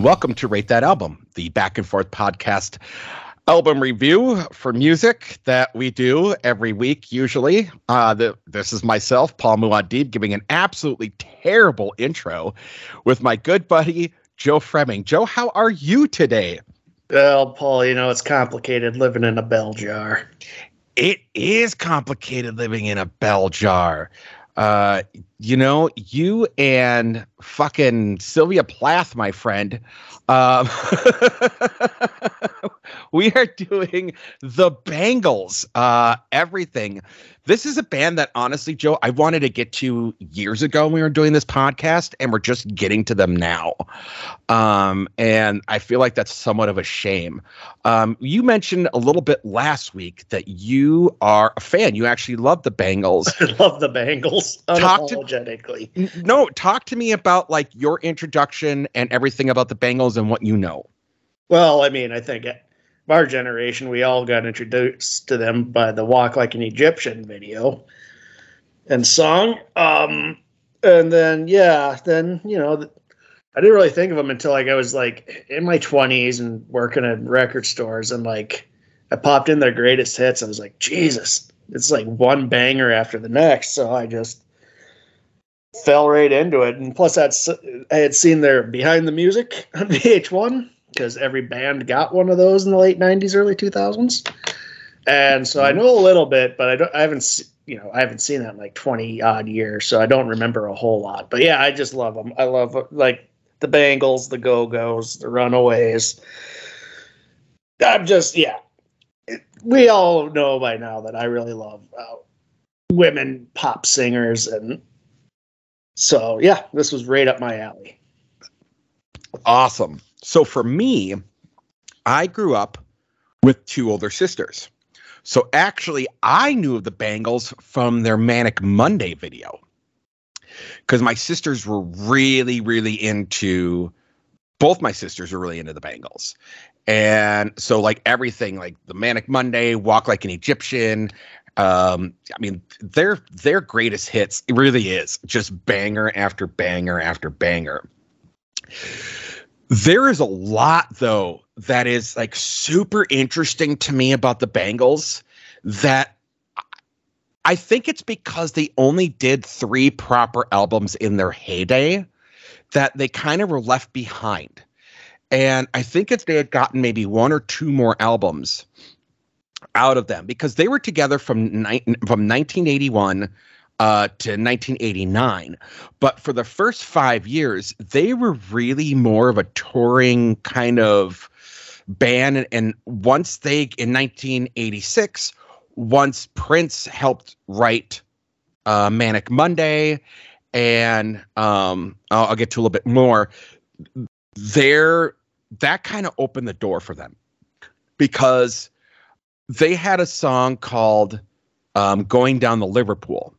and welcome to Rate That Album, the back and forth podcast album review for music that we do every week, usually. Uh, the, this is myself, Paul Muad'Dib, giving an absolutely terrible intro with my good buddy, Joe Fremming. Joe, how are you today? Well, Paul, you know, it's complicated living in a bell jar. It is complicated living in a bell jar. Uh, you know, you and fucking Sylvia Plath, my friend, um, we are doing the Bangles, uh, everything. This is a band that honestly, Joe, I wanted to get to years ago when we were doing this podcast, and we're just getting to them now. Um, and I feel like that's somewhat of a shame. Um, you mentioned a little bit last week that you are a fan. You actually love the Bangles. I love the Bangles talk unapologetically. To, no, talk to me about like your introduction and everything about the Bangles and what you know. Well, I mean, I think our generation, we all got introduced to them by the Walk Like an Egyptian video and song. Um, and then, yeah, then, you know, I didn't really think of them until like I was like in my 20s and working at record stores and like I popped in their greatest hits. I was like, Jesus, it's like one banger after the next. So I just fell right into it. And plus, that's I had seen their behind the music on VH1 because every band got one of those in the late '90s, early 2000s. And so I know a little bit, but I don't. I haven't, you know, I haven't seen that in like 20 odd years, so I don't remember a whole lot. But yeah, I just love them. I love like the Bangles, the Go Go's, the Runaways. I'm just yeah. We all know by now that I really love uh, women pop singers, and so yeah, this was right up my alley. Awesome. So for me, I grew up with two older sisters. So actually, I knew of the Bangles from their Manic Monday video because my sisters were really, really into. Both my sisters were really into the Bangles, and so like everything, like the Manic Monday, Walk Like an Egyptian. Um, I mean, their their greatest hits. It really is just banger after banger after banger. There is a lot though that is like super interesting to me about the Bangles that I think it's because they only did three proper albums in their heyday that they kind of were left behind. And I think if they had gotten maybe one or two more albums out of them, because they were together from, ni- from 1981 uh, to 1989. But for the first five years, they were really more of a touring kind of band. And, and once they, in 1986, once Prince helped write uh, Manic Monday, and um, I'll, I'll, get to a little bit more. There, that kind of opened the door for them because they had a song called um, "Going Down the Liverpool,"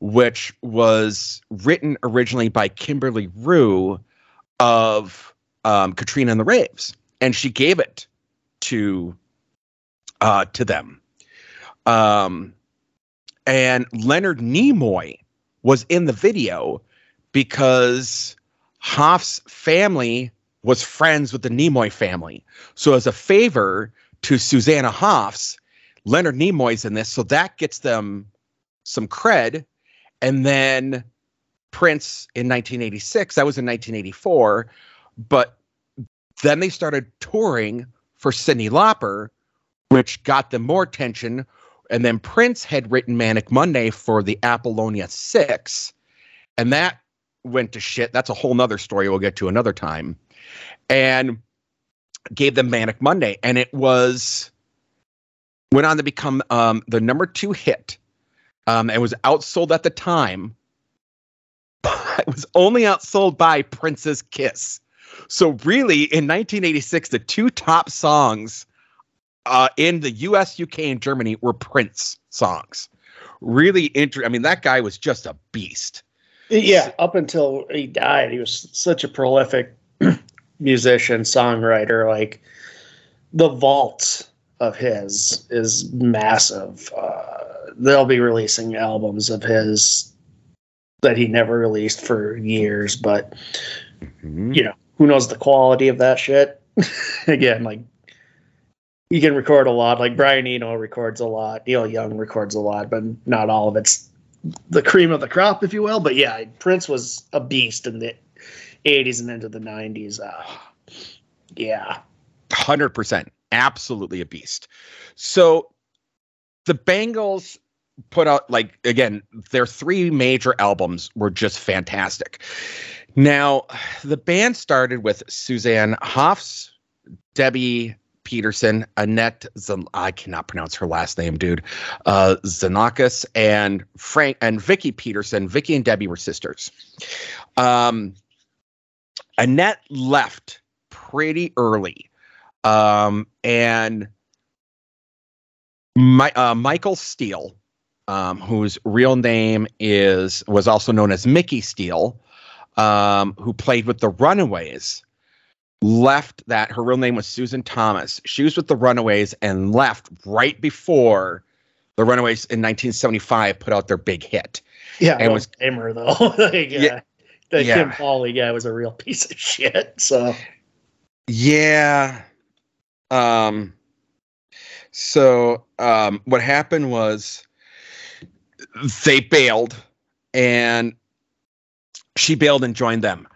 which was written originally by Kimberly Rew of um, Katrina and the Waves, and she gave it to uh, to them um, and Leonard Nimoy was in the video because Hoff's family was friends with the Nimoy family. So as a favor to Susanna Hoffs, Leonard Nimoy's in this, so that gets them some cred. And then Prince in 1986, that was in 1984, but then they started touring for Cyndi Lauper, which got them more attention, and then Prince had written Manic Monday for the Apollonia Six, and that went to shit. That's a whole nother story we'll get to another time. And gave them Manic Monday, and it was went on to become um, the number two hit. Um, and was outsold at the time. it was only outsold by Prince's Kiss. So really, in 1986, the two top songs uh, in the U.S., U.K., and Germany were Prince songs. Really interesting. I mean, that guy was just a beast. Yeah, up until he died, he was such a prolific musician, songwriter. Like the vault of his is massive. Uh, they'll be releasing albums of his that he never released for years, but mm-hmm. you know, who knows the quality of that shit? Again, like you can record a lot. Like Brian Eno records a lot. Neil Young records a lot, but not all of it's the cream of the crop, if you will. But yeah, Prince was a beast in the 80s and into the 90s. Uh, yeah. 100%. Absolutely a beast. So the Bangles put out, like, again, their three major albums were just fantastic. Now, the band started with Suzanne Hoffs, Debbie Peterson, Annette, Zan- I cannot pronounce her last name, dude. Uh, Xenakis and Frank and Vicki Peterson. Vicki and Debbie were sisters. Um, Annette left pretty early, um, and my, uh, Michael Steele, um, whose real name is was also known as Mickey Steele, um, who played with the Runaways left that her real name was Susan Thomas. She was with the Runaways and left right before the Runaways in 1975 put out their big hit. Yeah, And was Gamer though. like, yeah, Yeah. The Yeah. Kim guy was a real piece of shit. So Yeah. Um so um what happened was they bailed and she bailed and joined them.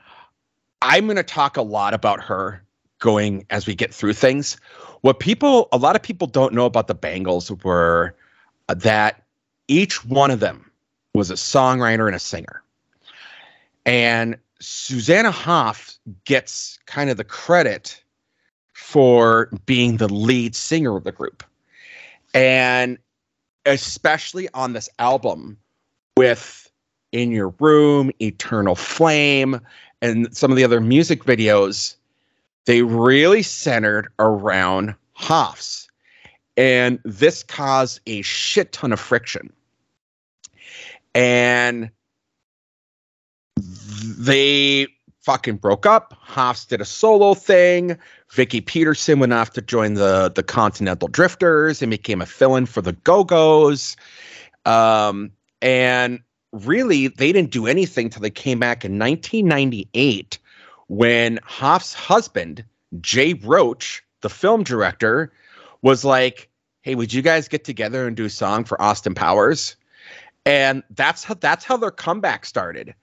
I'm going to talk a lot about her going as we get through things. What people a lot of people don't know about the Bangles were that each one of them was a songwriter and a singer. And Susanna Hoff gets kind of the credit for being the lead singer of the group. And especially on this album with In Your Room, Eternal Flame, and some of the other music videos, they really centered around Hoffs. And this caused a shit ton of friction. And they fucking broke up. Hoffs did a solo thing. Vicki Peterson went off to join the the Continental Drifters and became a fill-in for the Go-Go's. Um, and really, they didn't do anything till they came back in 1998 when Hoff's husband, Jay Roach, the film director, was like, "Hey, would you guys get together and do a song for Austin Powers?" And that's how that's how their comeback started.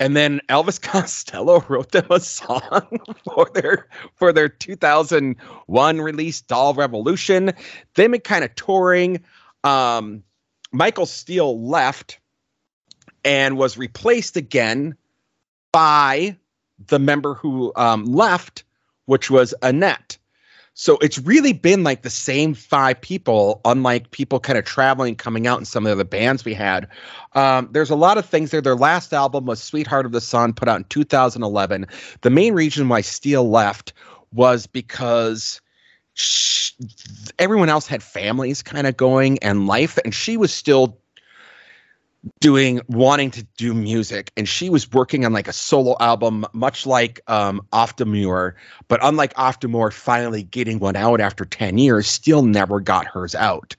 And then Elvis Costello wrote them a song for their for their 2001 release, Doll Revolution. They've kind of touring. Um, Michael Steele left and was replaced again by the member who um, left, which was Annette. So it's really been like the same five people, unlike people kind of traveling, coming out in some of the other bands we had. Um, there's a lot of things there. Their last album was Sweetheart of the Sun, put out in 2011. The main reason why Steele left was because sh everyone else had families kind of going and life, and she was still doing wanting to do music and she was working on like a solo album much like um Oftamure but unlike Oftamure finally getting one out after 10 years still never got hers out.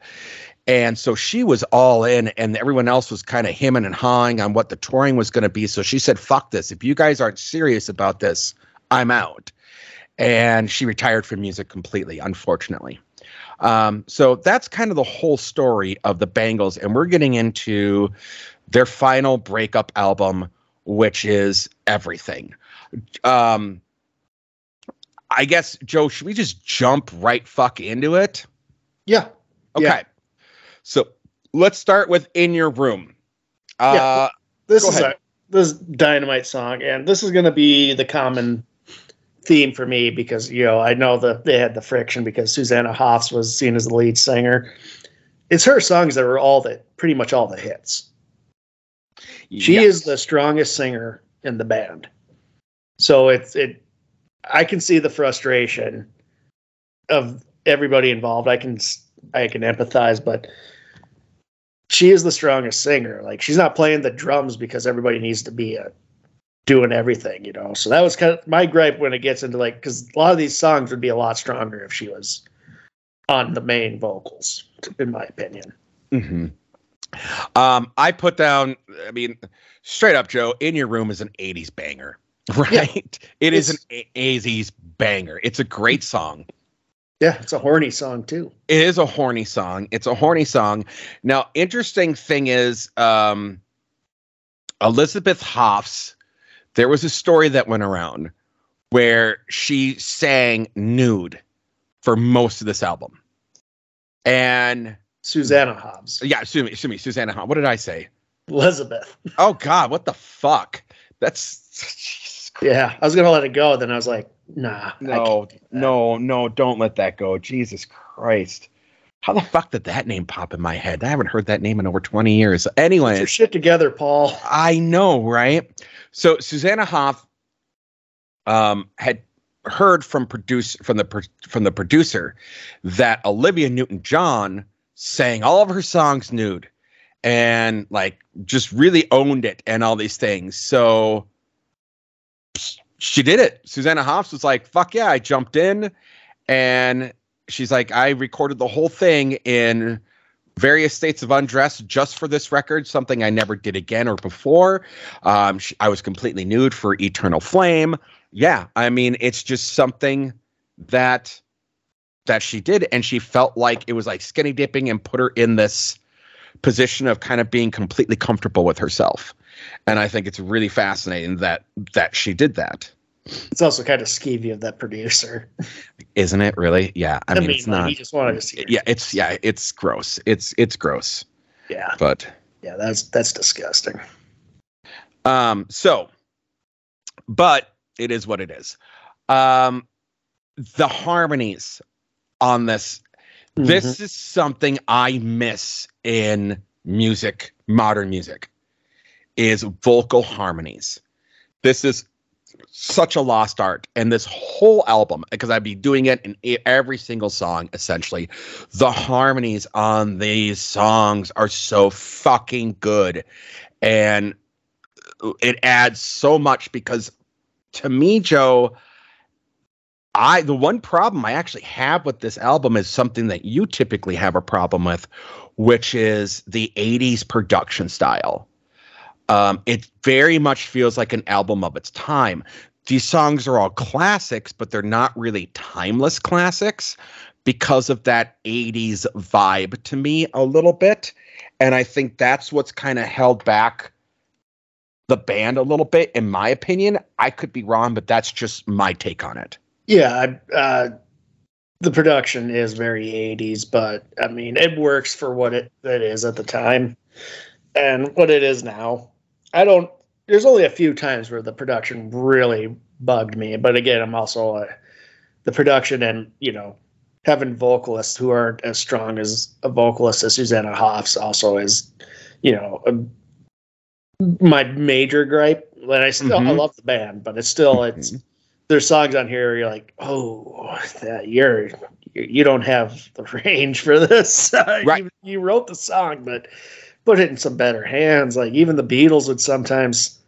And so she was all in and everyone else was kind of hemming and hawing on what the touring was going to be. So she said fuck this. If you guys aren't serious about this I'm out. And she retired from music completely unfortunately um, so that's kind of the whole story of the Bangles, and we're getting into their final breakup album, which is everything. Um, I guess Joe, should we just jump right fuck into it? yeah, Okay. Yeah. So let's start with "In Your Room." Uh, Yeah. this is a this is dynamite song, and this is going to be the common theme for me because you know I know that they had the friction because Susanna Hoffs was seen as the lead singer. It's her songs that were all the pretty much all the hits. She is the strongest singer in the band. So it's it I can see the frustration of everybody involved. I can I can empathize, but she is the strongest singer. Like she's not playing the drums because everybody needs to be uh doing everything, you know. So that was kind of my gripe when it gets into like because a lot of these songs would be a lot stronger if she was on the main vocals, in my opinion. hmm Um, I put down. I mean, straight up, Joe. In your room is an '80s banger. Right? It is an A- AZ's banger. It's a great song. Yeah, it's a horny song too. It is a horny song. It's a horny song. Now, interesting thing is, um, Elizabeth Hoffs, there was a story that went around where she sang nude for most of this album. And Susanna Hoffs. yeah, excuse me, excuse me, Susanna Hoffs. What did I say? Elizabeth. Oh God, what the fuck? That's Yeah, I was gonna let it go. Then I was like, nah. No, can't do that. no, no, don't let that go. Jesus Christ. How the fuck did that name pop in my head? I haven't heard that name in over 20 years. Get your shit together, Paul. I know, right? So Susanna Hoff um, had heard from produce from the from the producer that Olivia Newton-John sang all of her songs nude and like just really owned it and all these things. So she did it. Susanna Hoffs was like, "Fuck yeah!" I jumped in, and she's like, "I recorded the whole thing in." various states of undress just for this record, something I never did again or before. Um, sh- I was completely nude for Eternal Flame. Yeah, I mean, it's just something that that she did, and she felt like it was like skinny dipping and put her in this position of kind of being completely comfortable with herself. And I think it's really fascinating that that she did that. It's also kind of skeevy of that producer. Isn't it really? Yeah. I, mean, it's like, not He just wanted to see. yeah, it's yeah, it's gross. It's it's gross. yeah, But yeah. That's that's disgusting. Um, so, but it is what it is. Um, the harmonies on this, this Mhm. is something I miss in music, modern music, is vocal harmonies. This is such a lost art, and this whole album, because I'd be doing it in every single song, essentially. The harmonies on these songs are so fucking good, and uh, it adds so much because to me joe i the one problem i actually have with this album is something that you typically have a problem with which is the 80s production style um, it very much feels like an album of its time these songs are all classics but they're not really timeless classics because of that 80s vibe to me a little bit and i think that's what's kind of held back the band a little bit, in my opinion. I could be wrong, but that's just my take on it. Yeah, uh, the production is very 80s, but I mean, it works for what it, it is at the time and what it is now. I don't, there's only a few times where the production really bugged me, but again, I'm also a, the production and, you know, having vocalists who aren't as strong as a vocalist as Susanna Hoffs also is, you know, a, my major gripe. And I still, I Mhm. love the band, but it's still, it's, there's songs on here where you're like, oh, that you're you you don't have the range for this. Right. you, you wrote the song, but put it in some better hands. Like even the Beatles would sometimes,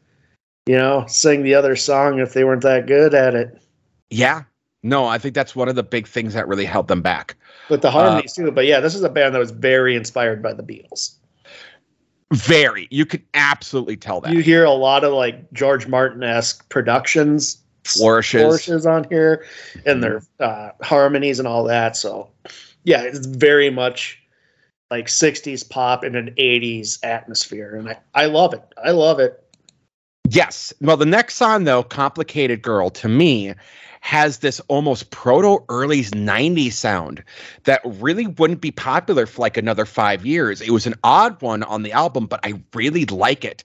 you know, sing the other song if they weren't that good at it. Yeah. No, I think that's one of the big things that really held them back. But the harmonies too. But yeah, this is a band that was very inspired by the Beatles. Very. You could absolutely tell that. You hear a lot of like George Martin esque productions, Flourishes. flourishes on here, and their uh, harmonies and all that. So, yeah, it's very much like '60s pop in an '80s atmosphere, and I, I love it. I love it. Yes. Well, the next song, though, Complicated Girl, to me, has this almost proto early 90s sound that really wouldn't be popular for like another five years. It was an odd one on the album, but I really like it.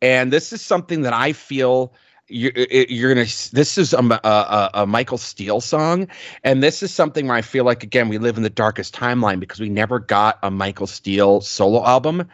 And this is something that I feel you're, you're gonna. This is a, a, a Michael Steele song, and this is something where I feel like again we live in the darkest timeline because we never got a Michael Steele solo album.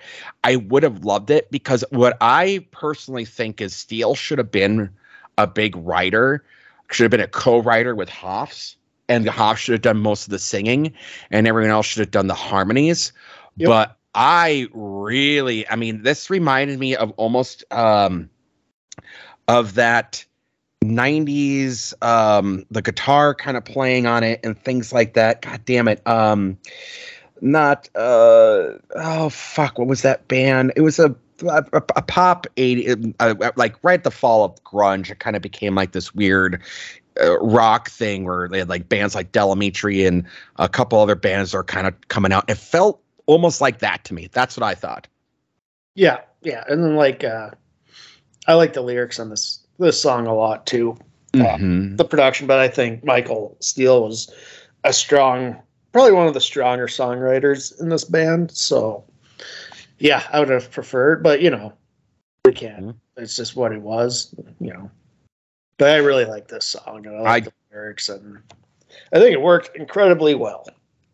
I would have loved it because what I personally think is Steele should have been a big writer, should have been a co-writer with Hoffs, and Hoffs should have done most of the singing, and everyone else should have done the harmonies. Yep. But I really, I mean, this reminded me of almost um, of that 90s um the guitar kind of playing on it and things like that. God damn it. Um not uh oh fuck what was that band? It was a a, a pop 80 uh, like right at the fall of grunge it kind of became like this weird uh, rock thing where they had like bands like Del Amitri and a couple other bands are kind of coming out. It felt almost like that to me. That's what i thought. Yeah, yeah, and then like uh, I like the lyrics on this this song a lot too. Mhm. The production, but I think Michael Steele was a strong, probably one of the stronger songwriters in this band. So, yeah, I would have preferred, but you know, we can't. Mhm. It's just what it was, you know. But I really like this song, and I like I- the lyrics, and I think it worked incredibly well.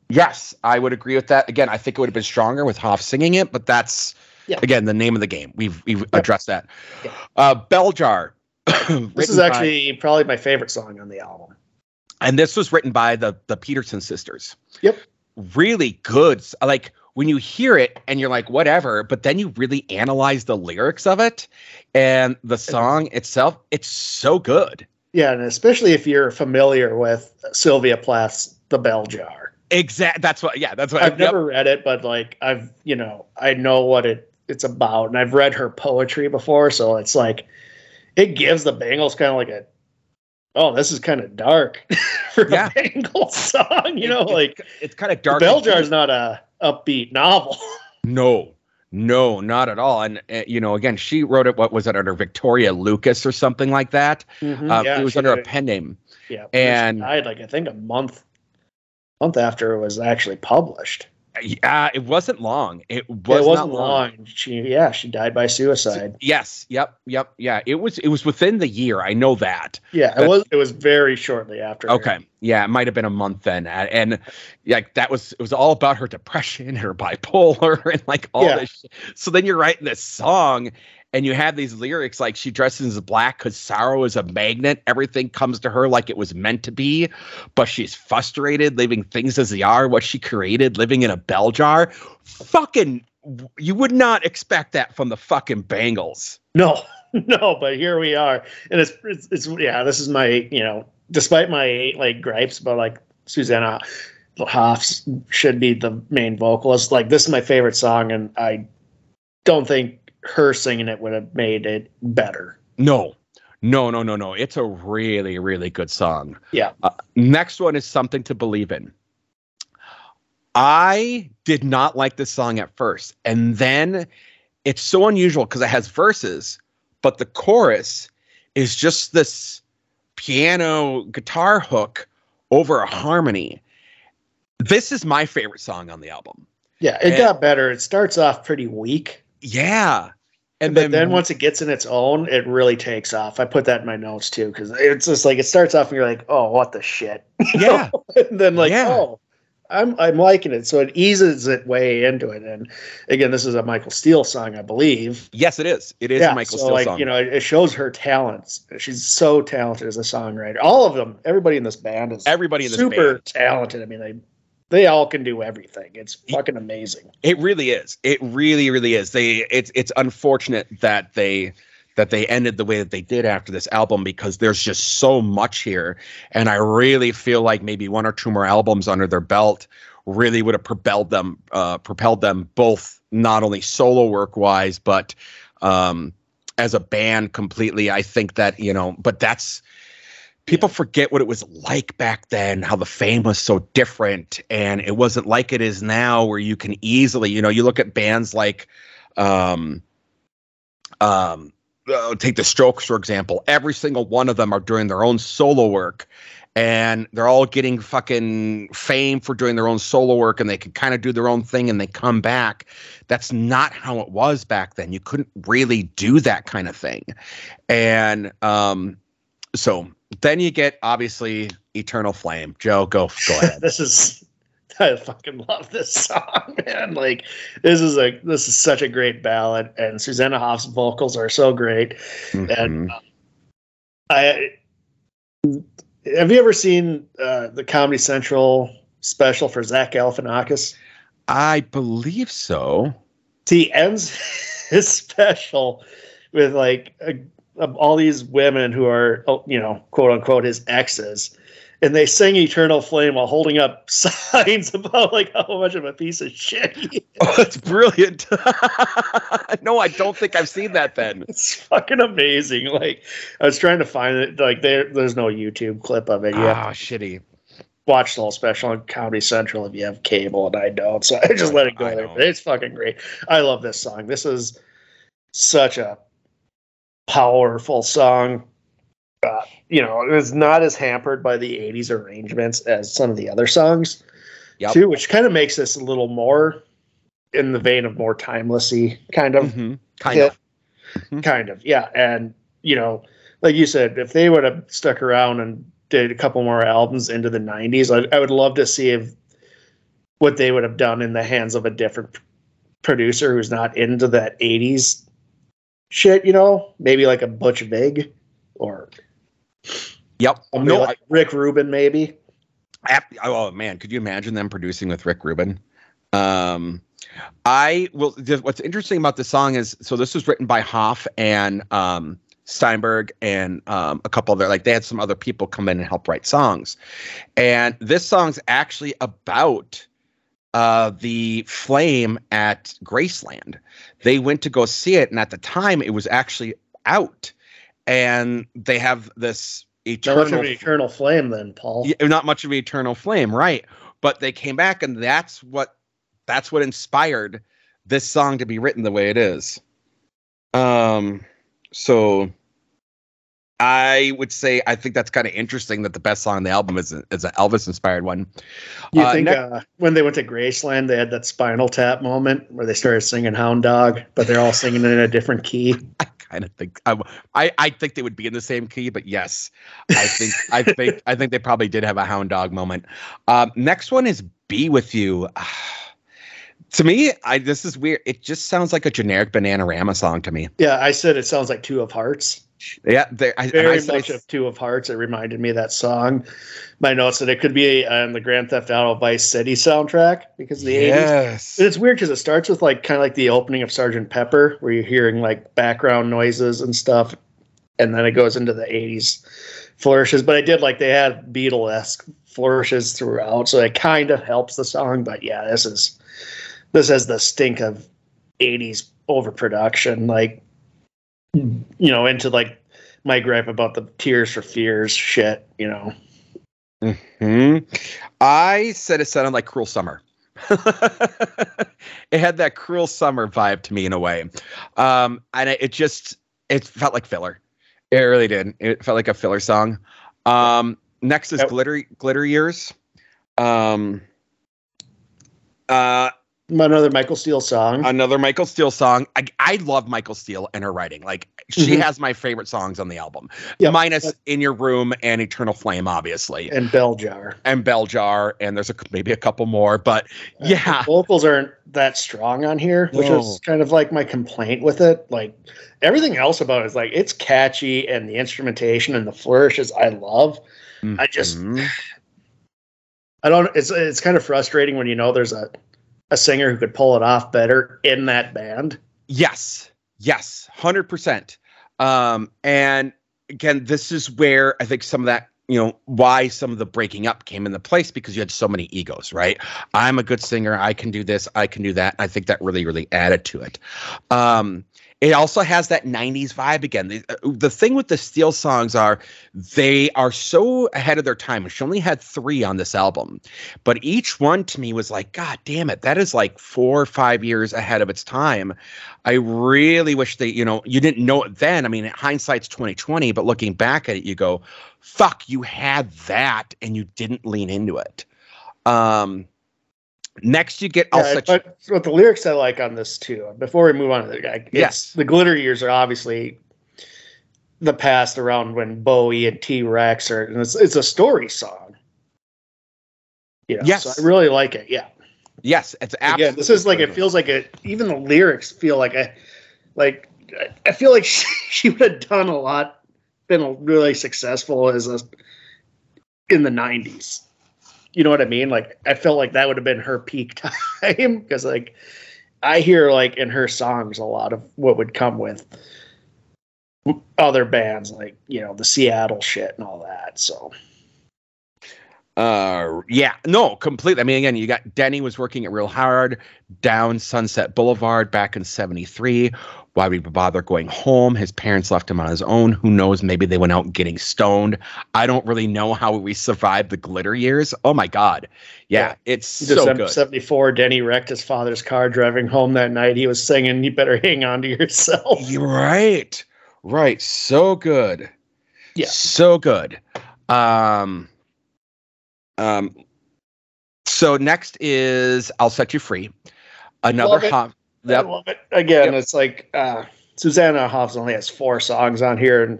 Yes, I would agree with that. Again, I think it would have been stronger with Hoff singing it, but that's Yeah. again the name of the game. We've we've addressed that. Yeah. Uh, Bell Jar. This written is by- actually probably my favorite song on the album. and this was written by the the Peterson sisters. Yep. Really good. Like when you hear it and you're like whatever, but then you really analyze the lyrics of it and the song itself, it's so good. Yeah, and especially if you're familiar with Sylvia Plath's The Bell Jar. Exact. That's what. Yeah. That's what. I've yep. never read it, but like I've, you know, I know what it it's about, and I've read her poetry before, so it's like it gives the Bangles kind of like a, oh, this is kind of dark for Yeah. a Bangles song, you know, It- like it's kind of dark. Bell and Jar is not a upbeat novel. No, no, not at all. And uh, you know, again, she wrote it. What was it under Victoria Lucas or something like that? Uh, Mm-hmm. Yeah, it was under a pen name. yeah, and- I had like I think a month month after it was actually published. Yeah, it wasn't long. It was it wasn't not long. She yeah, she died by suicide. Yes. Yep. Yep. Yeah. It was. It was within the year. I know that. Yeah, it was. It was very shortly after. her. Okay. Yeah, it might have been a month then, and, and like that was. It was all about her depression, her bipolar, and like all Yeah. this. Shit. So then you're writing this song, and you have these lyrics like she dresses black because sorrow is a magnet. Everything comes to her like it was meant to be, but she's frustrated, leaving things as they are. What she created, living in a bell jar. Fucking, you would not expect that from the fucking Bangles. No, no, but here we are, and it's, it's it's yeah. This is my you know, despite my like gripes about like Susanna Hoffs should be the main vocalist. Like this is my favorite song, and I don't think her singing it would have made it better. No, no, no, no, no. It's a really, really good song. Yeah. Uh, next one is Something to Believe in. I did not like this song at first. And then it's so unusual because it has verses, but the chorus is just this piano guitar hook over a harmony. This is my favorite song on the album. Yeah, it And- got better. It starts off pretty weak, Yeah. And but then, once it gets in its own, it really takes off. I put that in my notes too because it's just like it starts off and you're like, oh, what the shit, yeah. and then like, Yeah. oh, I'm I'm liking it. So it eases it way into it. And again, this is a Michael Steele song, I believe. Yes, it is. It is yeah, a Michael so Steele like song. you know, it, it shows her talents. She's so talented as a songwriter. All of them, everybody in this band is Everybody in this super band. talented. I mean, they they all can do everything. It's fucking amazing. It really is. It really, really is. They it's it's unfortunate that they that they ended the way that they did after this album because there's just so much here. And I really feel like maybe one or two more albums under their belt really would have propelled them uh propelled them both not only solo work wise, but um as a band completely. I think that, you know, but that's people forget what it was like back then how the fame was so different and it wasn't like it is now where you can easily you know you look at bands like um um uh, take the strokes for example. Every single one of them are doing their own solo work and they're all getting fucking fame for doing their own solo work and they can kind of do their own thing and they come back. That's not how it was back then. You couldn't really do that kind of thing. And um so then you get obviously Eternal Flame. Joe, go go ahead. this is I fucking love this song, man. Like this is a this is such a great ballad, and Susanna Hoff's vocals are so great. Mhm. I have you ever seen uh, the Comedy Central special for Zach Galifianakis? I believe so. He ends his special with like a, all these women who are oh, you know quote unquote his exes and they sing Eternal Flame while holding up signs about like how much of a piece of shit. He is. Oh, that's brilliant. no, I don't think I've seen that then. It's fucking amazing. Like I was trying to find it. Like there, there's no YouTube clip of it. You have Ah, shitty. watch the whole special on Comedy Central if you have cable, and I don't. So I just let it go there. But it's fucking great. I love this song. This is such a powerful song. Uh, you know, it's not as hampered by the 80s arrangements as some of the other songs, Yep. too, which kind of makes this a little more in the vein of more timelessy kind of Mhm. Kind Yeah. of. Mhm. kind of yeah and you know like you said if they would have stuck around and did a couple more albums into the 90s i, I would love to see if what they would have done in the hands of a different producer who's not into that 80s shit you know maybe like a butch vig or Yep. No, like rick rubin maybe I, oh man, could you imagine them producing with Rick Rubin? Um, I will. What's interesting about the song is so this was written by Hoff and um, Steinberg and um, a couple other like they had some other people come in and help write songs, and this song's actually about uh, the flame at Graceland. They went to go see it, and at the time it was actually out, and they have this Not much of eternal an eternal flame then paul yeah, not much of an eternal flame, right? But they came back, and that's what that's what inspired this song to be written the way it is. Um, so I would say I think that's kind of interesting that the best song on the album is a, is an Elvis inspired one. You Uh, think ne- uh, when they went to Graceland, they had that Spinal Tap moment where they started singing Hound Dog, but they're all singing it in a different key. I kind of think I, I I think they would be in the same key, but yes, I think I think I think they probably did have a hound dog moment. Um, next one is "Be with You." to me, I this is weird. It just sounds like a generic Bananarama song to me. Yeah, I said it sounds like Two of Hearts. Yeah, they, I, and I Very much it's- of Two of Hearts. It reminded me of that song. My notes that it could be on the Grand Theft Auto Vice City soundtrack because of the 80s. yes. It's weird because it starts with like kind of like the opening of Sergeant Pepper, where you're hearing like background noises and stuff, and then it goes into the 80s flourishes. But I did like they had Beatle esque flourishes throughout, so it kind of helps the song. But yeah, this is this has the stink of 80s overproduction, like you know, into like my gripe about the Tears for Fears shit, you know. Hmm. I said it sounded like Cruel Summer. it had that Cruel Summer vibe to me in a way, um, and it, it just it felt like filler. It really did. It felt like a filler song. Um, next is Yep. Glitter Glitter Years. Um, uh, Another Michael Steele song. another Michael Steele song. I, I love Michael Steele and her writing. Like she Mhm. has my favorite songs on the album, Yep. minus "In Your Room" and "Eternal Flame," obviously and Bell Jar. and Bell Jar, and there's a, maybe a couple more, but yeah, The vocals aren't that strong on here, which No. is kind of like my complaint with it. Like everything else about it is like it's catchy and the instrumentation and the flourishes I love. I just Mhm. I don't it's it's kind of frustrating when you know there's a a singer who could pull it off better in that band. yes, yes, hundred percent. Um, and again, this is where I think some of that, you know, why some of the breaking up came into place because you had so many egos, right? I'm a good singer. I can do this. I can do that. I think that really, really added to it. Um, it also has that 90s vibe again. The, uh, the thing with the Steele songs are they are so ahead of their time. She only had three on this album, but each one to me was like, God damn it, that is like four or five years ahead of its time. I really wish they, you know, you didn't know it then. I mean, hindsight's 2020, but looking back at it, you go, fuck, you had that and you didn't lean into it. Um, next, you get all Yeah, such. but the lyrics I like on this too. Before we move on to the guy, Yes. the glitter years are obviously the past around when Bowie and T Rex are, and it's it's a story song. You know, Yes. so I really like it. Yeah, yes, it's absolutely. again, this is like it feels like it. Even the lyrics feel like a, like I- I feel like she, she would have done a lot, been really successful as a in the '90s. You know what I mean? Like I felt like that would have been her peak time because like I hear like in her songs a lot of what would come with other bands like you know the Seattle shit and all that. So Uh, yeah, no, completely. I mean, again, you got Denny was working it real hard down Sunset Boulevard back in '73. Why would we bother going home? His parents left him on his own. Who knows? Maybe they went out getting stoned. I don't really know how we survived the glitter years. Oh my god, yeah, yeah. it's so December good. '74. Denny wrecked his father's car driving home that night. He was singing, "You better hang on to yourself." You're right, right. So good. Yeah, so good. Um um, so next is "I'll Set You Free," another Hoff. Yep. I love it. Again, yep. it's like uh, Susanna Hoffs only has four songs on here, and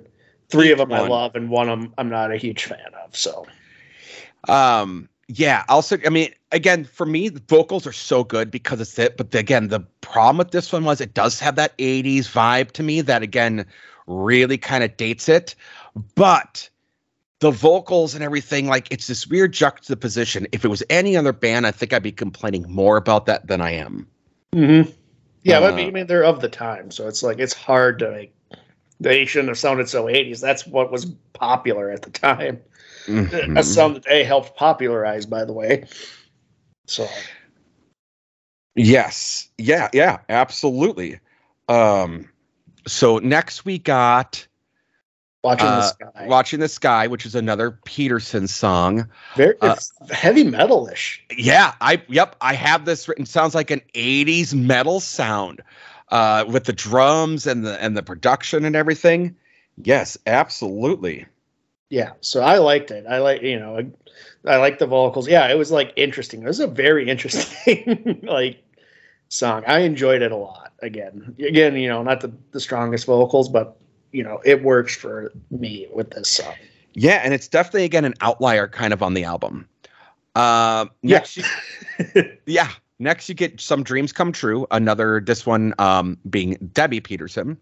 three Each of them one. I love, and one of them I'm not a huge fan of. So, um, yeah, also, I mean, again, for me, the vocals are so good because it's it. But again, the problem with this one was it does have that 80s vibe to me that, again, really kind of dates it. But the vocals and everything, like it's this weird juxtaposition. If it was any other band, I think I'd be complaining more about that than I am. Mm-hmm. Yeah, uh, but I mean, they're of the time, so it's like it's hard to make. They shouldn't have sounded so 80s. That's what was popular at the time. Mm-hmm. A sound that they helped popularize, by the way. So. Yes. Yeah. Yeah. Absolutely. Um. So next we got Watching uh, the Sky. Watching the Sky, which is another Peterson song. Very uh, heavy metalish. Yeah, I yep, I have this written. Sounds like an 80s metal sound. Uh, with the drums and the and the production and everything. Yes, absolutely. Yeah, so I liked it. I like you know, I, I like the vocals. Yeah, it was like interesting. It was a very interesting like song. I enjoyed it a lot. Again, again, you know, not the the strongest vocals, but you know, it works for me with this song. Yeah, and it's definitely again an outlier kind of on the album. Uh, next, yeah. You, yeah. Next, you get some dreams come true. Another, this one um, being Debbie Peterson.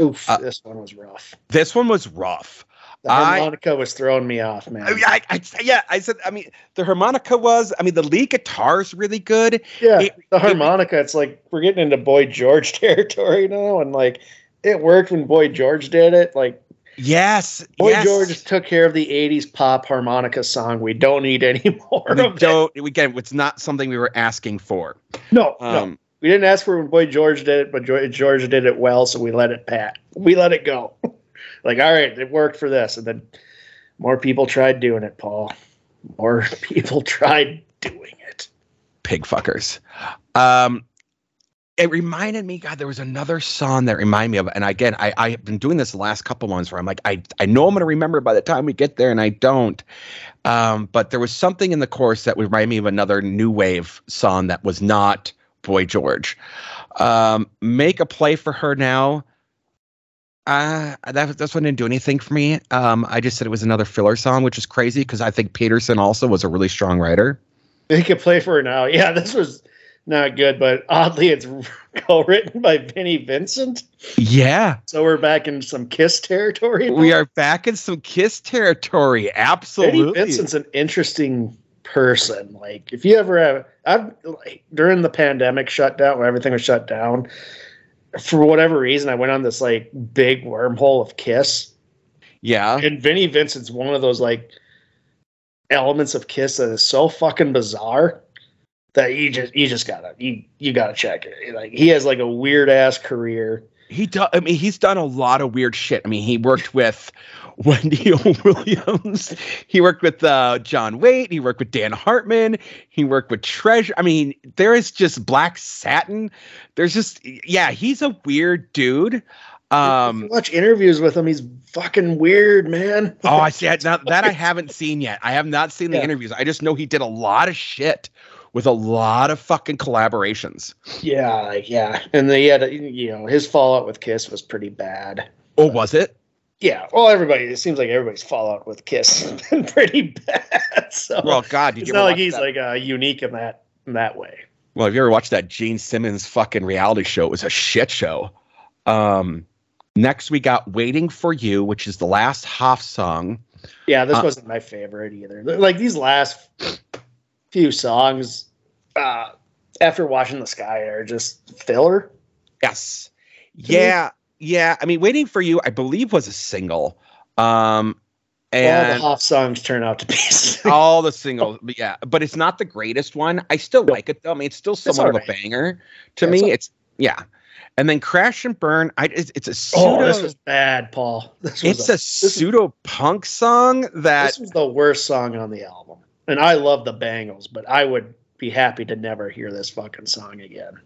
Oof, uh, this one was rough. This one was rough. The harmonica I, was throwing me off, man. I, I, yeah, I said. I mean, the harmonica was. I mean, the lead guitar is really good. Yeah, it, the harmonica. It, it's like we're getting into Boy George territory now, and like it worked when Boy George did it. Like Yes, Boy yes. George took care of the '80s pop harmonica song. We don't need any more. We don't. It. Again, it's not something we were asking for. No, um, no, we didn't ask for when Boy George did it, but George did it well, so we let it pat. We let it go. like, all right, it worked for this, and then more people tried doing it. Paul, more people tried doing it. Pig fuckers. Um, it reminded me, God, there was another song that reminded me of, and again, I I've been doing this the last couple months where I'm like, I I know I'm gonna remember by the time we get there, and I don't. Um, but there was something in the chorus that reminded me of another new wave song that was not Boy George. Um, make a play for her now. Uh, that that's one didn't do anything for me. Um, I just said it was another filler song, which is crazy because I think Peterson also was a really strong writer. Make a play for her now. Yeah, this was not good, but oddly, it's co-written by Vinnie Vincent. Yeah. So we're back in some Kiss territory. Now. We are back in some Kiss territory. Absolutely. Vinnie Vincent's an interesting person. Like, if you ever have, I've like, during the pandemic shutdown when everything was shut down, for whatever reason, I went on this like big wormhole of Kiss. Yeah. And Vinnie Vincent's one of those like elements of Kiss that is so fucking bizarre that you just you just gotta you you gotta check it. Like he has like a weird ass career. He does. I mean, he's done a lot of weird shit. I mean, he worked with Wendy Williams. He worked with uh, John Waite. He worked with Dan Hartman. He worked with Treasure. I mean, there is just Black Satin. There's just yeah, he's a weird dude. Um, watch interviews with him. He's fucking weird, man. oh, I see. Now that I haven't seen yet. I have not seen the yeah. interviews. I just know he did a lot of shit with a lot of fucking collaborations. Yeah, yeah, and he had you know his fallout with Kiss was pretty bad. Oh, was it? Yeah. Well, everybody. It seems like everybody's fallout with Kiss has been pretty bad. So, well, God, did it's not like he's that? like uh, unique in that in that way. Well, have you ever watched that Gene Simmons fucking reality show? It was a shit show. Um, next we got "Waiting for You," which is the last Hoff song. Yeah, this uh, wasn't my favorite either. Like these last few songs uh, after watching the sky are just filler. Yes. Yeah. Yeah. I mean, waiting for you, I believe, was a single. Um, And all the Hoff songs turn out to be. all the singles, but yeah, but it's not the greatest one. I still like it though. I mean, it's still somewhat of a banger to Yeah, me. it's It's yeah, and then Crash and Burn. I it's, it's a pseudo. oh, this was bad, Paul. This was it's a, is- pseudo punk song that This was the worst song on the album, and I love the Bangles, but I would be happy to never hear this fucking song again.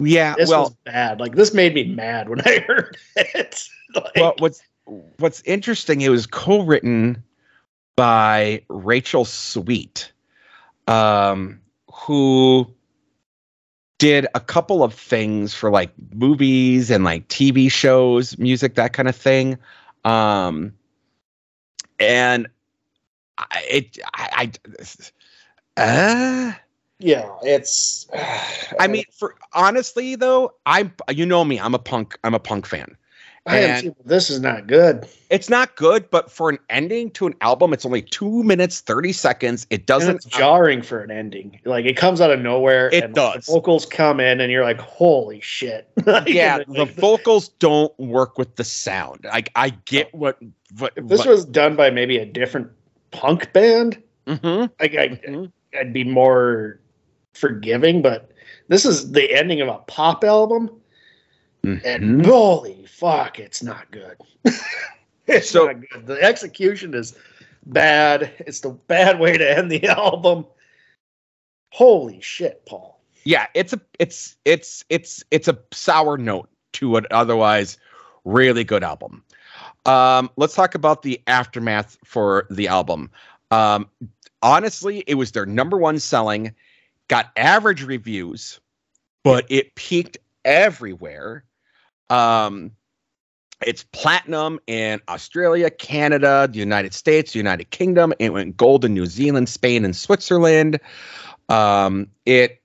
yeah. This well, was bad. Like this made me mad when I heard it. Like, well, what's what's interesting? It was co-written by Rachel Sweet, um, who did a couple of things for like movies and like TV shows, music, that kind of thing. Um, and I, it, I, I uh, yeah, it's. I mean, for honestly though, I'm you know me, I'm a punk, I'm a punk fan. And- this is not good. It's not good, but for an ending to an album, it's only two minutes thirty seconds. It doesn't. it's jarring for an ending. Like it comes out of nowhere. It and does. The vocals come in, and you're like, "Holy shit!" Yeah, the vocals don't work with the sound. Like I get what, what if this what- was done by maybe a different punk band, Mhm, like I, mhm. I'd be more forgiving. But this is the ending of a pop album, and Mhm. holy fuck, it's not good. it's So- not good. The execution is bad. It's the bad way to end the album. Holy shit, Paul. yeah, it's a it's it's it's it's a sour note to an otherwise really good album. Um, let's talk about the aftermath for the album. Um, honestly, it was their number one selling, got average reviews, but it peaked everywhere. Um, it's platinum in Australia, Canada, the United States, the United Kingdom. It went gold in New Zealand, Spain, and Switzerland. Um, it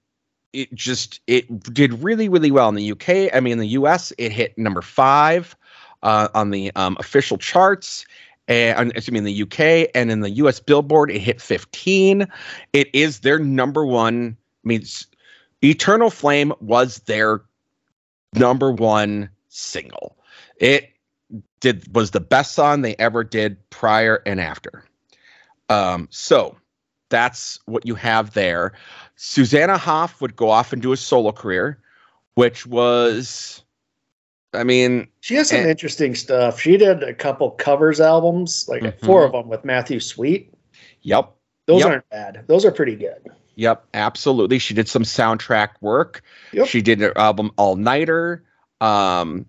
it just it did really really well in the UK. I mean, in the US, it hit number five uh, on the um, official charts. And excuse me, in the UK and in the US Billboard, it hit 15. It is their number one. I mean, Eternal Flame was their number one single. It did was the best song they ever did prior and after. Um, so that's what you have there. Susanna Hoff would go off and do a solo career, which was, I mean, She has some And- interesting stuff. She did a couple covers albums, like Mhm. four of them with Matthew Sweet. yep, Those Yep. aren't bad. Those are pretty good. Yep, absolutely. She did some soundtrack work. Yep. She did an album All Nighter. Um,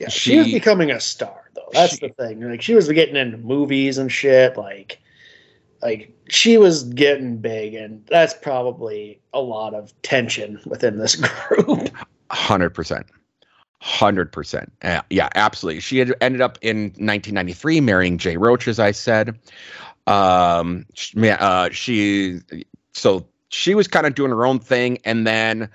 Yeah, she, was She- becoming a star though. That's She- the thing. Like she was getting into movies and shit. Like, like she was getting big, and that's probably a lot of tension within this group. Hundred hundred percent. Yeah, absolutely. She had ended up in 1993 marrying Jay Roach, as I said. Um, sh- ma- uh, she so she was kind of doing her own thing, and then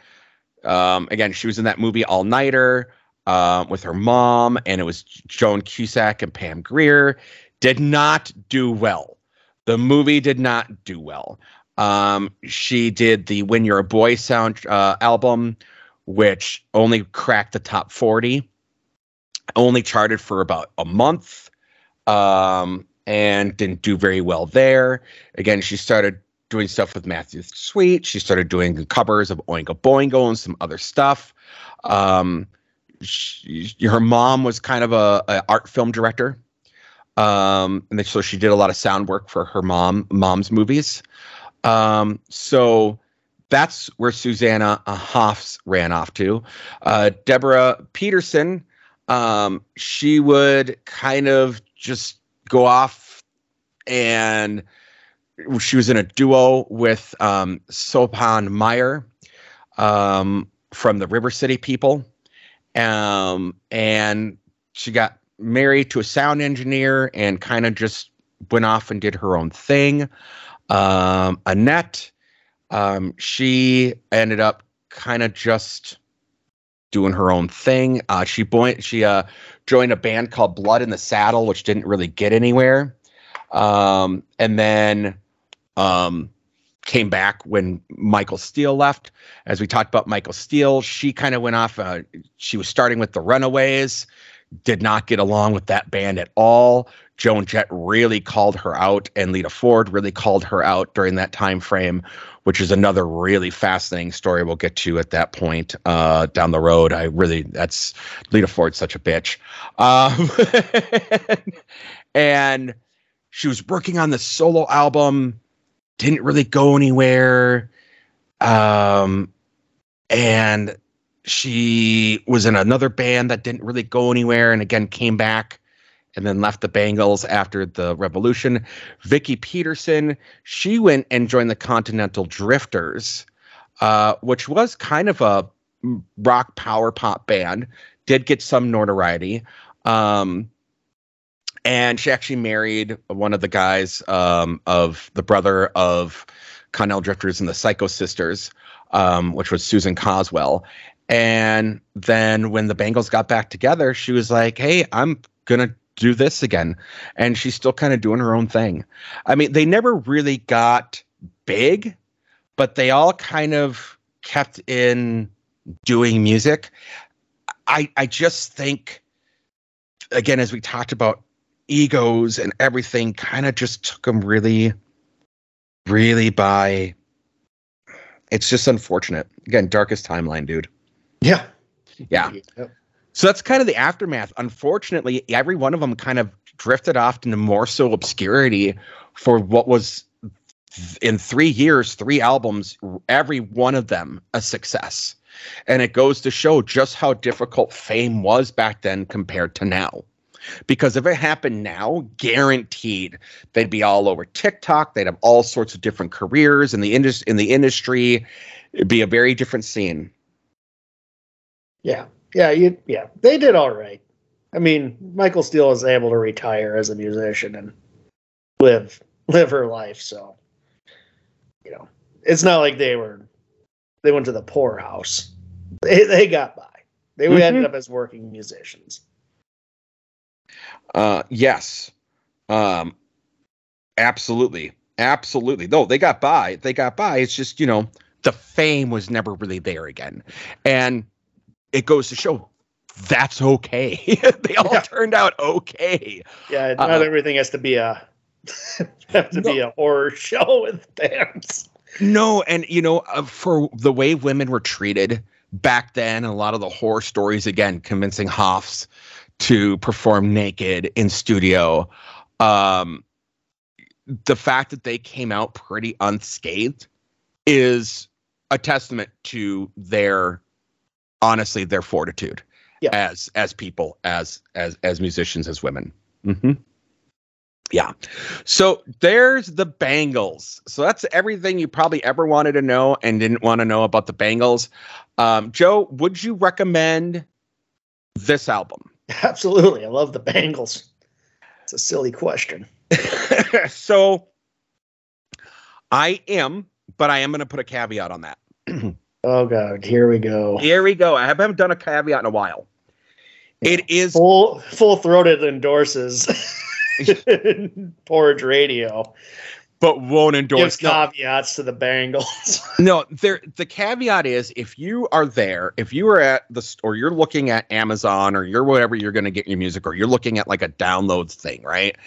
um, again, she was in that movie All Nighter uh, with her mom, and it was Joan Cusack and Pam Grier. Did not do well. The movie did not do well. Um, she did the "When You're a Boy" sound uh, album, which only cracked the top 40, only charted for about a month, um, and didn't do very well there. Again, she started doing stuff with Matthew Sweet. She started doing covers of Oingo Boingo and some other stuff. Um, she, her mom was kind of a, a art film director. Um, and so she did a lot of sound work for her mom, mom's movies. Um, so that's where Susanna Hoffs ran off to. Uh, Deborah Peterson, um, she would kind of just go off and she was in a duo with um, Siobhan Maher um, from the River City people. Um, and she got married to a sound engineer and kind of just went off and did her own thing. Um, Annette, um, she ended up kind of just doing her own thing. Uh, she boy- she uh, joined a band called Blood on the Saddle, which didn't really get anywhere. Um, and then um, came back when Michael Steele left. As we talked about Michael Steele, she kind of went off. Uh, she was starting with the Runaways, did not get along with that band at all. Joan Jett really called her out, and Lita Ford really called her out during that time frame, which is another really fascinating story we'll get to at that point uh, down the road. I really that's Lita Ford's such a bitch, um, and she was working on the solo album, didn't really go anywhere, um, and she was in another band that didn't really go anywhere, and again came back and then left the Bangles after the revolution. Vicki Peterson, she went and joined the Continental Drifters, uh, which was kind of a rock power pop band, did get some notoriety. Um, and she actually married one of the guys um, of the brother of Continental Drifters and the Psycho Sisters, um, which was Susan Cowsill. And then when the Bangles got back together, she was like, "Hey, I'm gonna do this again. And she's still kind of doing her own thing. I mean, they never really got big, but they all kind of kept in doing music. I I just think again as we talked about egos and everything kind of just took them really really by it's just unfortunate. Again, darkest timeline, dude. Yeah. Yeah. Yep. So that's kind of the aftermath. Unfortunately, every one of them kind of drifted off into more so obscurity for what was in three years, three albums, every one of them a success. And it goes to show just how difficult fame was back then compared to now. Because if it happened now, guaranteed they'd be all over TikTok. They'd have all sorts of different careers in the industry. In the industry, it'd be a very different scene. Yeah, yeah, you, yeah, they did all right. I mean, Michael Steele was able to retire as a musician and live live her life. So, you know, it's not like they were they went to the poorhouse. They they got by. They mm-hmm. ended up as working musicians. Uh, yes, um, absolutely, absolutely. No, they got by. They got by. It's just you know the fame was never really there again, and it goes to show that's okay. they all yeah. turned out okay. Yeah, not uh, everything has to be a have to no, be a horror show with bands. No, and you know, uh, for the way women were treated back then, and a lot of the horror stories again convincing Hoffs to perform naked in studio. Um, the fact that they came out pretty unscathed is a testament to their honestly their fortitude yeah. as as people as as as musicians as women. Mm-hmm. yeah. So there's the bangles. So that's everything you probably ever wanted to know and didn't want to know about the bangles. Um, joe would you recommend this album? Absolutely. I love the bangles. It's a silly question. So i am but i am going to put a caveat on that Oh god, here we go. Here we go. I haven't done a caveat in a while. It is full full throated endorses Porridge Radio, but won't endorse. Gives caveats no. to the Bangles. no, there. The caveat is if you are there, if you are at the or you're looking at Amazon or you're whatever you're going to get your music, or you're looking at like a downloads thing, right?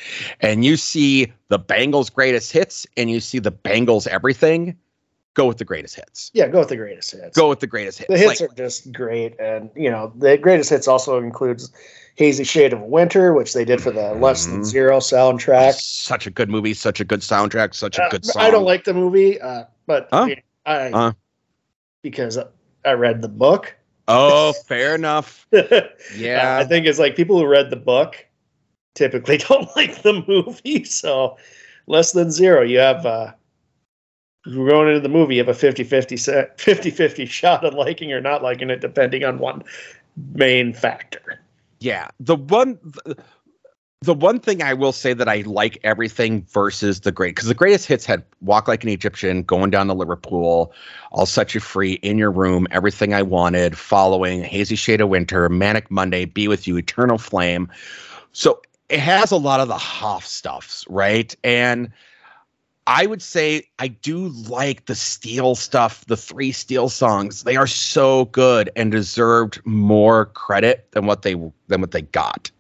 And you see the Bangles greatest hits, and you see the Bangles everything go with the greatest hits. Yeah, go with the greatest hits. Go with the greatest hits. The hits like, are just great, and you know the greatest hits also includes "Hazy Shade of Winter," which they did for the mm-hmm. Less Than Zero soundtrack. Such a good movie, such a good soundtrack, such a uh, good song. I don't like the movie, uh, but huh? I uh. because I read the book. Oh, fair enough. Yeah, I think it's like people who read the book typically don't like the movie. So, Less Than Zero, you have. Uh, going into the movie, have a 50 50 50 50 shot of liking or not liking it, depending on one main factor. Yeah. The one. The one thing I will say that I like everything versus the great because the greatest hits had "Walk Like an Egyptian," "Going Down to Liverpool," "I'll Set You Free," "In Your Room," "Everything I Wanted," "Following," "Hazy Shade of Winter," "Manic Monday," "Be with You," "Eternal Flame." So it has a lot of the Hoff stuffs, right? And I would say I do like the Steele stuff, the three Steele songs. They are so good and deserved more credit than what they than what they got.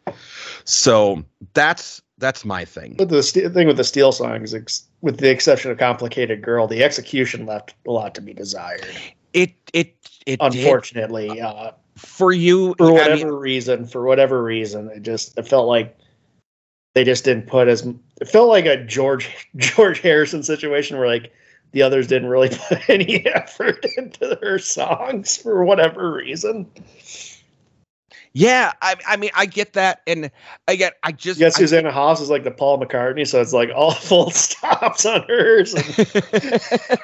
So that's that's my thing. But the st- thing with the Steele songs, ex- with the exception of "Complicated Girl," the execution left a lot to be desired. It it it did Unfortunately, uh, for you. for I whatever mean, reason, for whatever reason, it just it felt like they just didn't put as it felt like a George George Harrison situation where like the others didn't really put any effort into their songs for whatever reason. yeah, I I mean I get that, and I get I just Yes, Susanna Hoffs is like the Paul McCartney, so it's like all full stops on hers,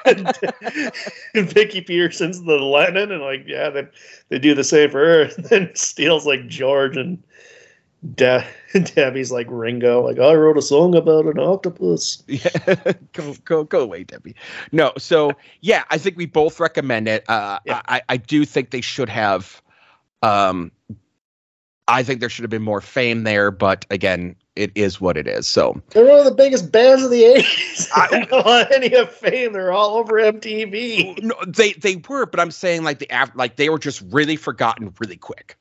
and, and Vicki Peterson's the Lennon, and like yeah, they they do the same for her. And then Steele's like George, and De- Debbie's like Ringo. Like I wrote a song about an octopus. Yeah, go go go away, Debbie. No, so yeah, I think we both recommend it. Uh, Yeah. I I do think they should have. Um, I think there should have been more fame there, but again, it is what it is. So They're one of the biggest bands of the '80s. I- I don't want any of fame. They're all over MTV. no, they they were, but I'm saying like the like they were just really forgotten really quick,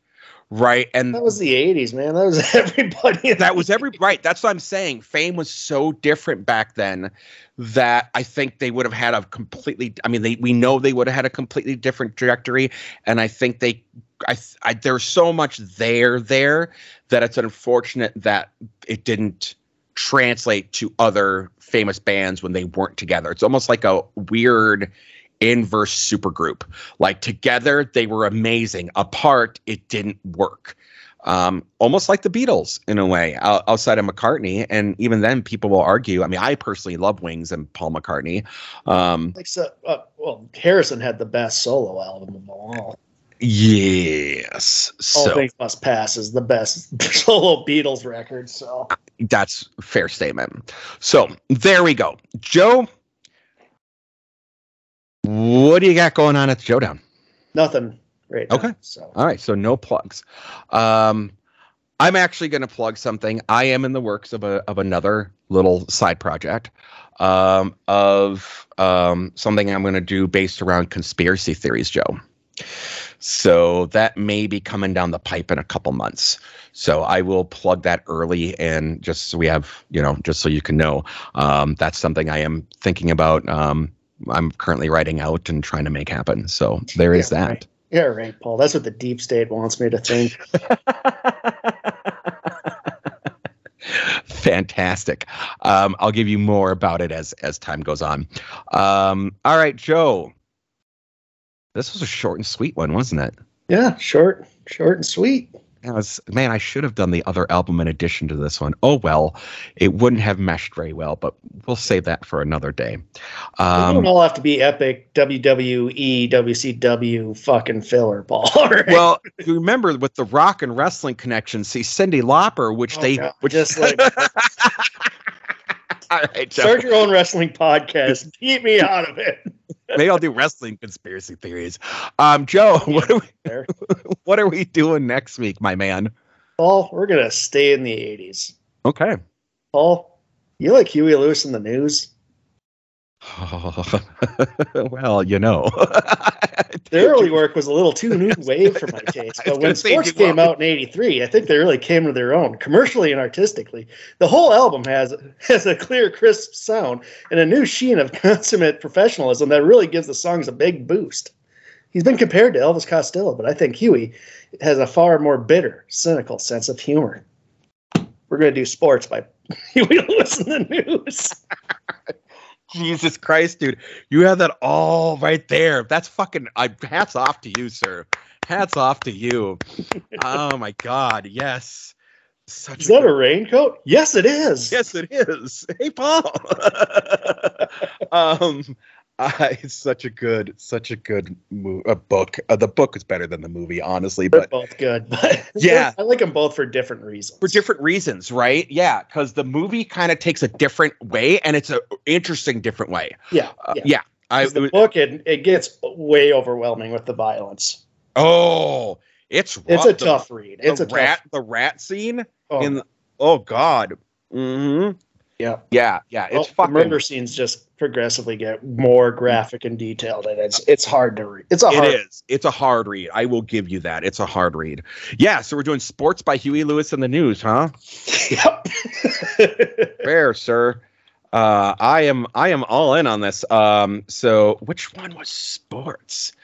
right? And That was the '80s, man. That was everybody. that was every right. That's what I'm saying. Fame was so different back then that I think they would have had a completely. I mean, they we know they would have had a completely different trajectory, and I think they. I, I there's so much there there that it's unfortunate that it didn't translate to other famous bands when they weren't together. It's almost like a weird inverse supergroup. Like together they were amazing. Apart it didn't work um, almost like the Beatles in a way, outside of McCartney. And even then, people will argue. I mean, I personally love Wings and Paul McCartney. Um, Except, uh, well, Harrison had the best solo album of all. yes, All so Things Must Pass is the best solo Beatles record. So that's a fair statement. So there we go, Joe. What do you got going on at the Showdown? nothing right now. Okay. So All right, so no plugs. Um, I'm actually going to plug something. I am in the works of a of another little side project um, of um, something I'm going to do based around conspiracy theories, Joe. So that may be coming down the pipe in a couple months. So I will plug that early, and just so we have, you know, just so you can know, um, that's something I am thinking about. Um, I'm currently writing out and trying to make happen. So there is Yeah, that. right. yeah, right, Paul. That's what the deep state wants me to think. Fantastic. Um, I'll give you more about it as as time goes on. Um, all right, Joe. This was a short and sweet one, wasn't it? Yeah, short, short and sweet. It was, man, I should have done the other album in addition to this one. Oh well, it wouldn't have meshed very well, but we'll save that for another day. they don't Um, all have to be epic WWE, WCW fucking filler, Paul. Right? well, you remember with the rock and wrestling connection, see Cyndi Lauper, which Oh, they God, which just like all right, Joe. start your own wrestling podcast. Keep me out of it. Maybe I'll do wrestling conspiracy theories. Um, Joe, what are we what are we doing next week, my man? Paul, we're gonna stay in the '80s. Okay. Paul, you like Huey Lewis and the News? well, you know. Their early work was a little too new wave for my taste, but when Sports came out in '83, I think they really came to their own commercially and artistically. The whole album has has a clear, crisp sound and a new sheen of consummate professionalism that really gives the songs a big boost. He's been compared to Elvis Costello, but I think Huey has a far more bitter, cynical sense of humor. We're going to do sports by Huey Lewis and the News. Jesus Christ, dude. You have that all right there. That's fucking I hats off to you, sir. Hats off to you. oh my god, yes. Such Is that a raincoat? Yes, it is. Yes, it is. Hey, Paul. um, I, it's such a good, such a good mo- a book. Uh, the book is better than the movie, honestly, They're but both good, but Yeah. I like them both for different reasons. for different reasons, right? Yeah, because the movie kind of takes a different way, and it's a interesting different way. Yeah, Uh, yeah. yeah, I the book it, it gets way overwhelming with the violence. oh, it's It's a The- tough read. It's a rat, tough. the rat scene Oh, in. Oh God. hmm Yeah, yeah, yeah. It's well, fucking. the murder scenes just progressively get more graphic and detailed, and it's it's hard to read. It's a hard. It is. It's a hard read. I will give you that. It's a hard read. Yeah. So we're doing sports by Huey Lewis and the news, huh? Yep. Fair, sir. Uh, I am. I am all in on this. Um. So which one was sports?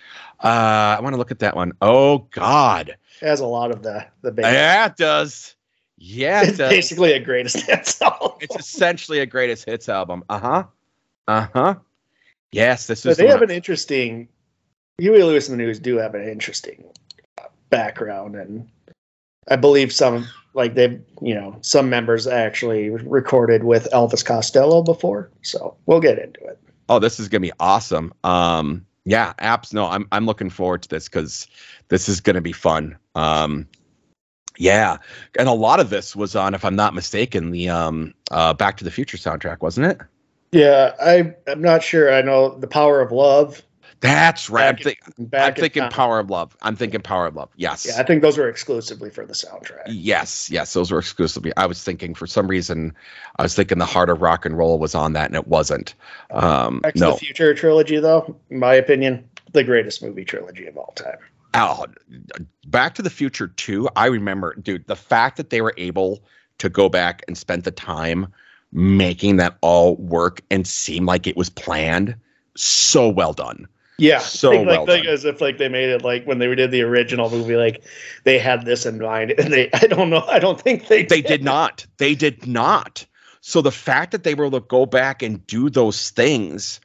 Uh, I want to look at that one. Oh God. It has a lot of the the. Yeah, it does. Yeah, it it's does. basically a greatest hits album. It's essentially a greatest hits album. Uh huh. Uh huh. Yes, this is. they the have one- an interesting. Huey Lewis and the News do have an interesting uh, background, and I believe some like they've you know, some members actually recorded with Elvis Costello before. So we'll get into it. oh, this is gonna be awesome. Um, yeah, apps. No, I'm I'm looking forward to this because this is gonna be fun. Um, yeah, and a lot of this was on, if I'm not mistaken, the um uh Back to the Future soundtrack, wasn't it? Yeah, I I'm not sure. I know the Power of Love. That's right. I'm, Back in- think- I'm thinking time. Power of Love. I'm thinking Power of Love. Yes. Yeah, I think those were exclusively for the soundtrack. Yes, yes, those were exclusively. I was thinking for some reason, I was thinking the Heart of Rock and Roll was on that, and it wasn't. Um, Back to no, the Future trilogy, though, in my opinion, the greatest movie trilogy of all time. Oh, Back to the Future 2, I remember, dude, the fact that they were able to go back and spend the time making that all work and seem like it was planned, so well done. Yeah, So think, well like, like done. as if like they made it like when they did the original movie, like they had this in mind, and they I don't know, I don't think they They did not. They did not. So the fact that they were able to go back and do those things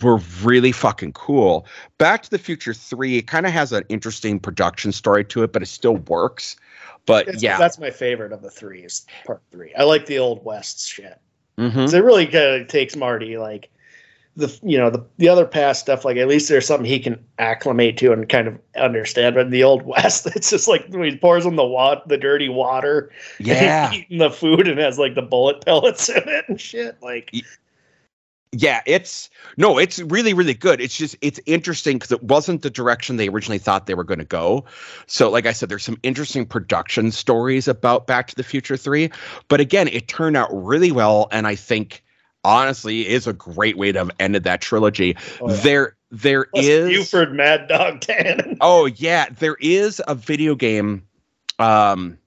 were really fucking cool. Back to the Future 3, it kind of has an interesting production story to it, but it still works. But It's- yeah. that's my favorite of the three. Is part three. I like the old West shit. Mhm. 'Cause It really kind of takes Marty like the you know the the other past stuff. Like at least there's something he can acclimate to and kind of understand. But in the old West, it's just like he pours in the wat the dirty water. Yeah. eating the food and has like the bullet pellets in it and shit. Like Yeah, it's no, it's really, really good. It's just it's interesting because it wasn't the direction they originally thought they were going to go. So, like I said, there's some interesting production stories about Back to the Future Three, but again, it turned out really well, and I think honestly is a great way to have ended that trilogy. oh, yeah. There, there Plus is Buford Mad Dog Tannen. Oh yeah, there is a video game um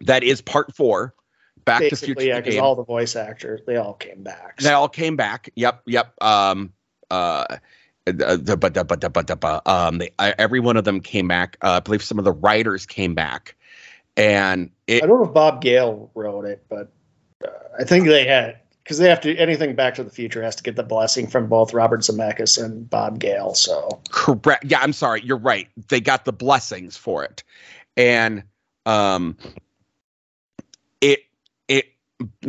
that is part 4 Back to Future Basically, yeah, because all the voice actors they all came back. They all came back. Yep, yep. Um, uh, the but the but the but the um, they, uh, every one of them came back. Uh, I believe some of the writers came back, and it I don't know if Bob Gale wrote it, but uh, I think they had because they have to anything Back to the Future has to get the blessing from both Robert Zemeckis and Bob Gale. So correct. Yeah, I'm sorry. You're right. They got the blessings for it, and um,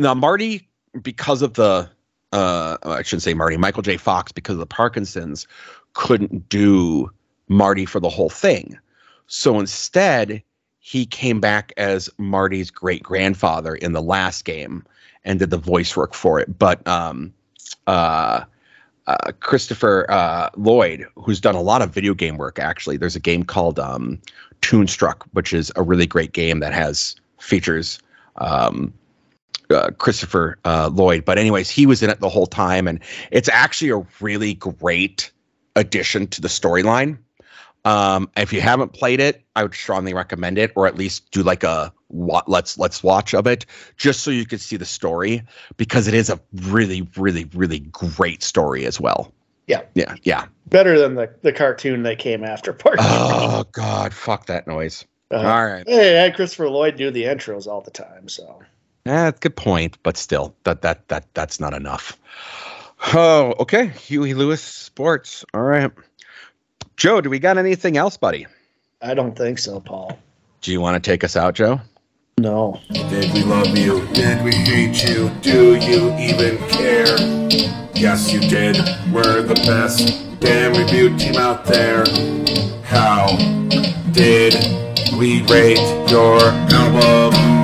now Marty because of the uh I shouldn't say Marty Michael J Fox because of the Parkinson's couldn't do Marty for the whole thing. So instead, he came back as Marty's great grandfather in the last game and did the voice work for it. But um, uh, uh, Christopher uh, Lloyd, who's done a lot of video game work, actually, there's a game called um, Toonstruck, which is a really great game that has features um, uh, Christopher uh, Lloyd. But anyways, he was in it the whole time, and it's actually a really great addition to the storyline. Um, if you haven't played it, I would strongly recommend it, or at least do like a what let's let's watch of it, just so you can see the story, because it is a really, really, really great story as well. Yeah. yeah, yeah. better than the, the cartoon that came after part. Oh God, fuck that noise. Uh, All right, Hey, I had Christopher Lloyd do the intros all the time. So Eh, that's a good point, but still, that that that that's not enough. Oh, okay. Huey Lewis Sports. All right. Joe, do we got anything else, buddy? I don't think so, Paul. Do you want to take us out, Joe? No. Did we love you? Did we hate you? Do you even care? Yes, you did. We're the best damn review team out there. How did we rate your album?